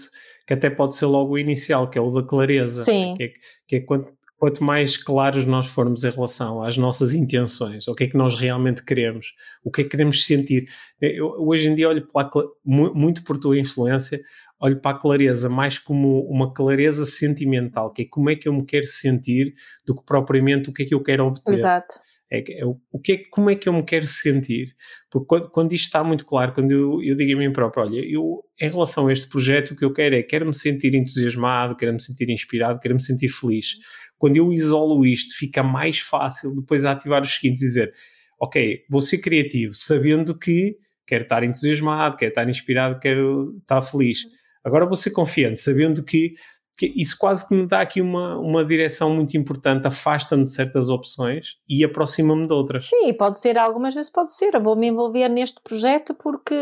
que até pode ser logo o inicial, que é o da clareza. Sim. Que é, que é quanto, quanto, mais claros nós formos em relação às nossas intenções, o que é que nós realmente queremos, o que é que queremos sentir. Eu, hoje em dia olho para, muito por tua influência, olho para a clareza mais como uma clareza sentimental, que é como é que eu me quero sentir, do que propriamente o que é que eu quero obter. Exato. É, é, o que é, como é que eu me quero sentir? Porque quando, quando isto está muito claro, quando eu, eu digo a mim próprio, olha, eu, em relação a este projeto, o que eu quero é, quero me sentir entusiasmado, quero me sentir inspirado, quero me sentir feliz. Quando eu isolo isto, fica mais fácil depois ativar os seguintes e dizer, ok, vou ser criativo, sabendo que quero estar entusiasmado, quero estar inspirado, quero estar feliz. Agora vou ser confiante, sabendo que isso quase que me dá aqui uma, uma direção muito importante, afasta-me de certas opções e aproxima-me de outras. Sim, pode ser, algumas vezes pode ser, eu vou me envolver neste projeto porque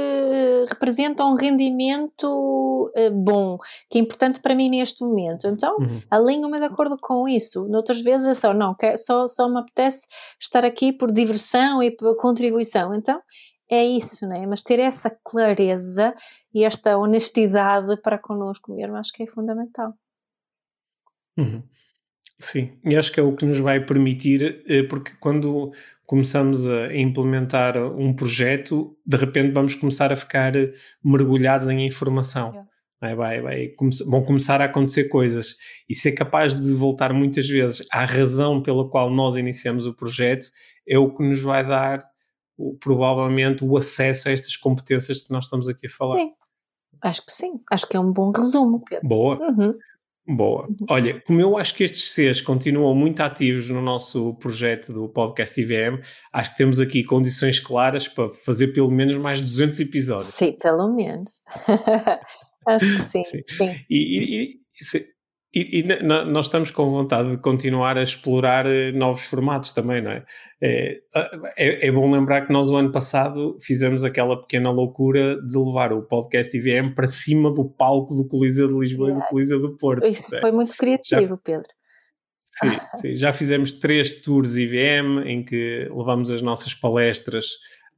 representa um rendimento uh, bom, que é importante para mim neste momento, então uhum. alinho-me de acordo com isso, noutras vezes é só, não, só, só me apetece estar aqui por diversão e por contribuição, então é isso, né? mas ter essa clareza e esta honestidade para connosco mesmo acho que é fundamental. Uhum. Sim, e acho que é o que nos vai permitir, eh, porque quando começamos a implementar um projeto, de repente vamos começar a ficar mergulhados em informação. Yeah. Vai, vai, vai, vão começar a acontecer coisas e ser capaz de voltar muitas vezes à razão pela qual nós iniciamos o projeto é o que nos vai dar provavelmente o acesso a estas competências que nós estamos aqui a falar. Sim, acho que sim, acho que é um bom resumo, Pedro. Boa. Uhum. Boa. Uhum. Olha, como eu acho que estes Cs continuam muito ativos no nosso projeto do podcast IVM, acho que temos aqui condições claras para fazer pelo menos mais 200 episódios. Sim, pelo menos. acho que sim. sim. sim. E, e, e, e, e nós estamos com vontade de continuar a explorar eh, novos formatos também, não é? é? É, é? bom lembrar que nós, o ano passado, fizemos aquela pequena loucura de levar o podcast IVM para cima do palco do Coliseu de Lisboa e do Coliseu do Porto. Isso é? foi muito criativo, já, Pedro. Sim, sim, já fizemos três tours IVM em que levamos as nossas palestras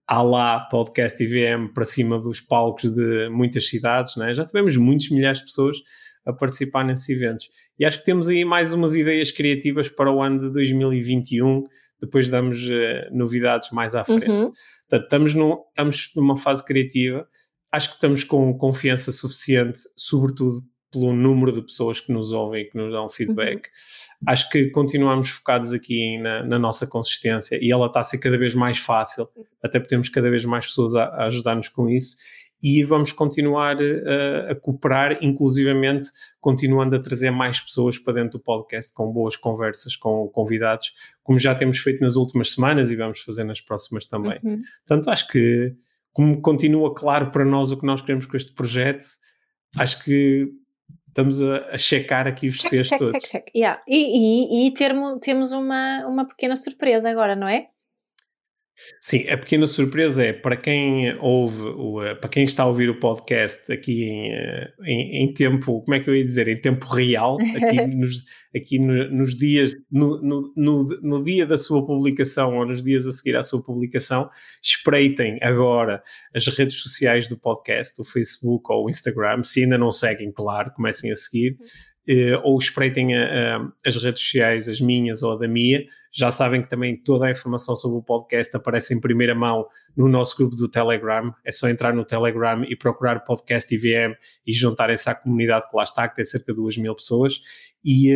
à lá podcast IVM para cima dos palcos de muitas cidades, não é? já tivemos muitos milhares de pessoas a participar nesses eventos. E acho que temos aí mais umas ideias criativas para o ano de 2021, depois damos uh, novidades mais à frente. Uhum. Portanto, estamos, num, estamos numa fase criativa, acho que estamos com confiança suficiente, sobretudo pelo número de pessoas que nos ouvem e que nos dão feedback. Uhum. Acho que continuamos focados aqui na, na, nossa consistência e ela está a ser cada vez mais fácil, até porque temos cada vez mais pessoas a, a ajudar-nos com isso e vamos continuar uh, a cooperar, inclusivamente continuando a trazer mais pessoas para dentro do podcast com boas conversas com convidados, como já temos feito nas últimas semanas e vamos fazer nas próximas também. Uhum. Portanto, acho que como continua claro para nós o que nós queremos com este projeto, acho que estamos a, a checar aqui os check, Cs todos. Check, check. Yeah. E, e, e termo, temos uma, uma pequena surpresa agora, não é? Sim, a pequena surpresa é para quem ouve, eh, para quem está a ouvir o podcast aqui em, eh, em, em tempo, como é que eu ia dizer, em tempo real, aqui nos, aqui no, nos dias, no, no, no, no, dia da sua publicação ou nos dias a seguir à sua publicação, espreitem agora as redes sociais do podcast, o Facebook ou o Instagram, se ainda não seguem, claro, comecem a seguir. Eh, ou espreitem a, a, as redes sociais, as minhas ou a da Mia, já sabem que também toda a informação sobre o podcast aparece em primeira mão no nosso grupo do Telegram. É só entrar no Telegram e procurar podcast IVM e juntarem-se à comunidade que lá está, que tem cerca de 2 mil pessoas. E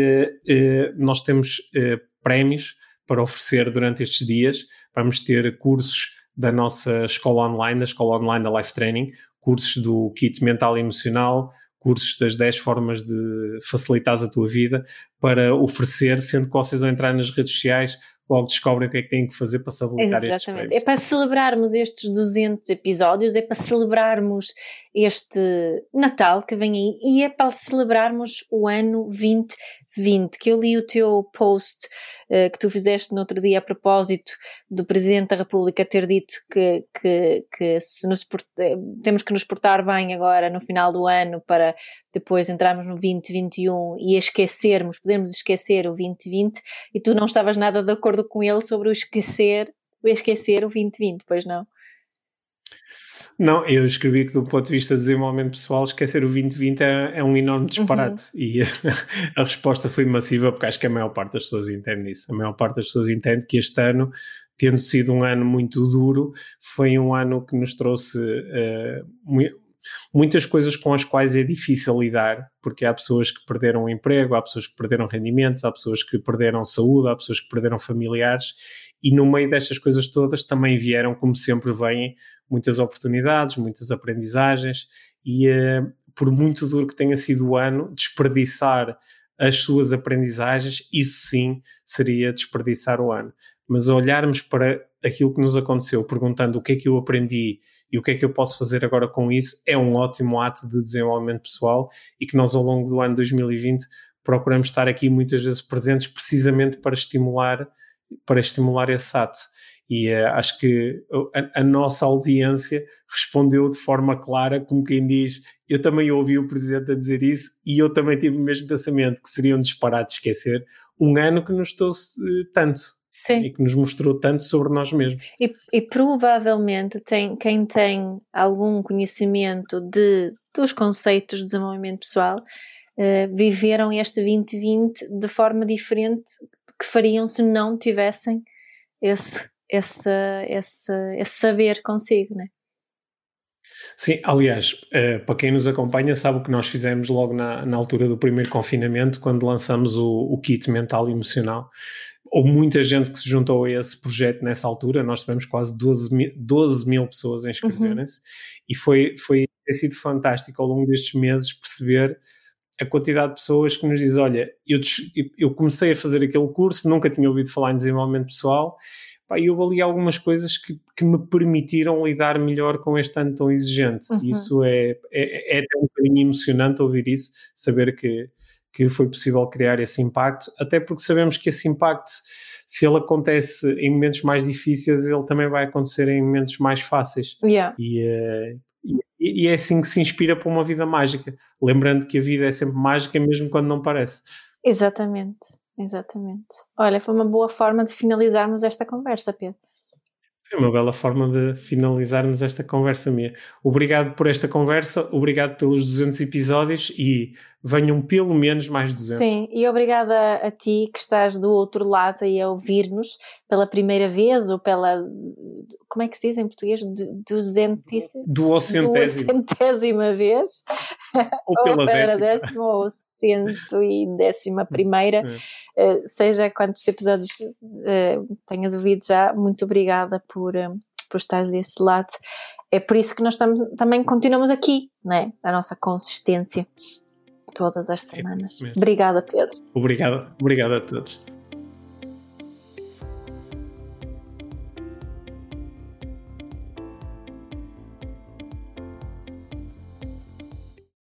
nós temos prémios para oferecer durante estes dias. Vamos ter cursos da nossa escola online, da escola online da Life Training, cursos do kit mental e emocional, cursos das 10 formas de facilitar a tua vida para oferecer, sendo que vocês vão entrar nas redes sociais, logo descobrem o que é que têm que fazer para se habilitar Exatamente. É para celebrarmos estes 200 episódios, é para celebrarmos este Natal que vem aí e é para celebrarmos o ano 2020, que eu li o teu post uh, que tu fizeste no outro dia a propósito do Presidente da República ter dito que, que, que se nos, eh, temos que nos portar bem agora no final do ano para depois entrarmos no 2021 e esquecermos, podemos esquecer o 2020 e tu não estavas nada de acordo com ele sobre o esquecer, o esquecer o 2020, pois não? Não, eu escrevi que do ponto de vista de desenvolvimento pessoal, esquecer o 2020 é, é um enorme disparate uhum. e a, a, resposta foi massiva porque acho que a maior parte das pessoas entende isso. A maior parte das pessoas entende que este ano, tendo sido um ano muito duro, foi um ano que nos trouxe uh, muitas coisas com as quais é difícil lidar, porque há pessoas que perderam o emprego, há pessoas que perderam rendimentos, há pessoas que perderam saúde, há pessoas que perderam familiares e no meio destas coisas todas também vieram, como sempre vêm, muitas oportunidades, muitas aprendizagens e uh, por muito duro que tenha sido o ano, desperdiçar as suas aprendizagens, isso sim seria desperdiçar o ano. Mas olharmos para aquilo que nos aconteceu, perguntando o que é que eu aprendi e o que é que eu posso fazer agora com isso, é um ótimo ato de desenvolvimento pessoal e que nós ao longo do ano 2020 procuramos estar aqui muitas vezes presentes precisamente para estimular para estimular esse ato e uh, acho que a, a, nossa audiência respondeu de forma clara, como quem diz, eu também ouvi o Presidente a dizer isso e eu também tive o mesmo pensamento, que seria um disparate esquecer um ano que nos trouxe uh, tanto. Sim. E que nos mostrou tanto sobre nós mesmos. E, e provavelmente tem, quem tem algum conhecimento de, dos conceitos de desenvolvimento pessoal uh, viveram este 2020 de forma diferente que fariam se não tivessem esse esse, esse, esse saber consigo, né? Sim, aliás, uh, para quem nos acompanha sabe o que nós fizemos logo na, na altura do primeiro confinamento, quando lançamos o, o kit mental e emocional. Houve muita gente que se juntou a esse projeto nessa altura, nós tivemos quase 12 mil, 12 mil pessoas a inscreverem-se uhum. e foi, foi tem sido fantástico ao longo destes meses perceber a quantidade de pessoas que nos diz, olha, eu, eu comecei a fazer aquele curso, nunca tinha ouvido falar em desenvolvimento pessoal pá, eu ali algumas coisas que, que me permitiram lidar melhor com este ano tão exigente. Uhum. Isso é, é, é até um bocadinho emocionante ouvir isso, saber que, que foi possível criar esse impacto, até porque sabemos que esse impacto, se ele acontece em momentos mais difíceis, ele também vai acontecer em momentos mais fáceis. Yeah. E, uh, e, e, é assim que se inspira para uma vida mágica. Lembrando que a vida é sempre mágica, mesmo quando não parece. Exatamente. Exatamente. Olha, foi uma boa forma de finalizarmos esta conversa, Pedro. É uma bela forma de finalizarmos esta conversa minha. Obrigado por esta conversa, obrigado pelos 200 episódios e venham pelo menos mais 200. Sim, e obrigada a ti que estás do outro lado aí a ouvir-nos pela primeira vez ou pela. Como é que se diz em português? Duzentíssima? Duocentésima vez. Ou pela ou décima. décima ou cento e décima primeira. É. Uh, seja quantos episódios uh, tenhas ouvido já, muito obrigada por, uh, por estares desse lado. É por isso que nós tam também continuamos aqui, né? A nossa consistência todas as é semanas. É Obrigada, Pedro. Obrigado, obrigado a todos.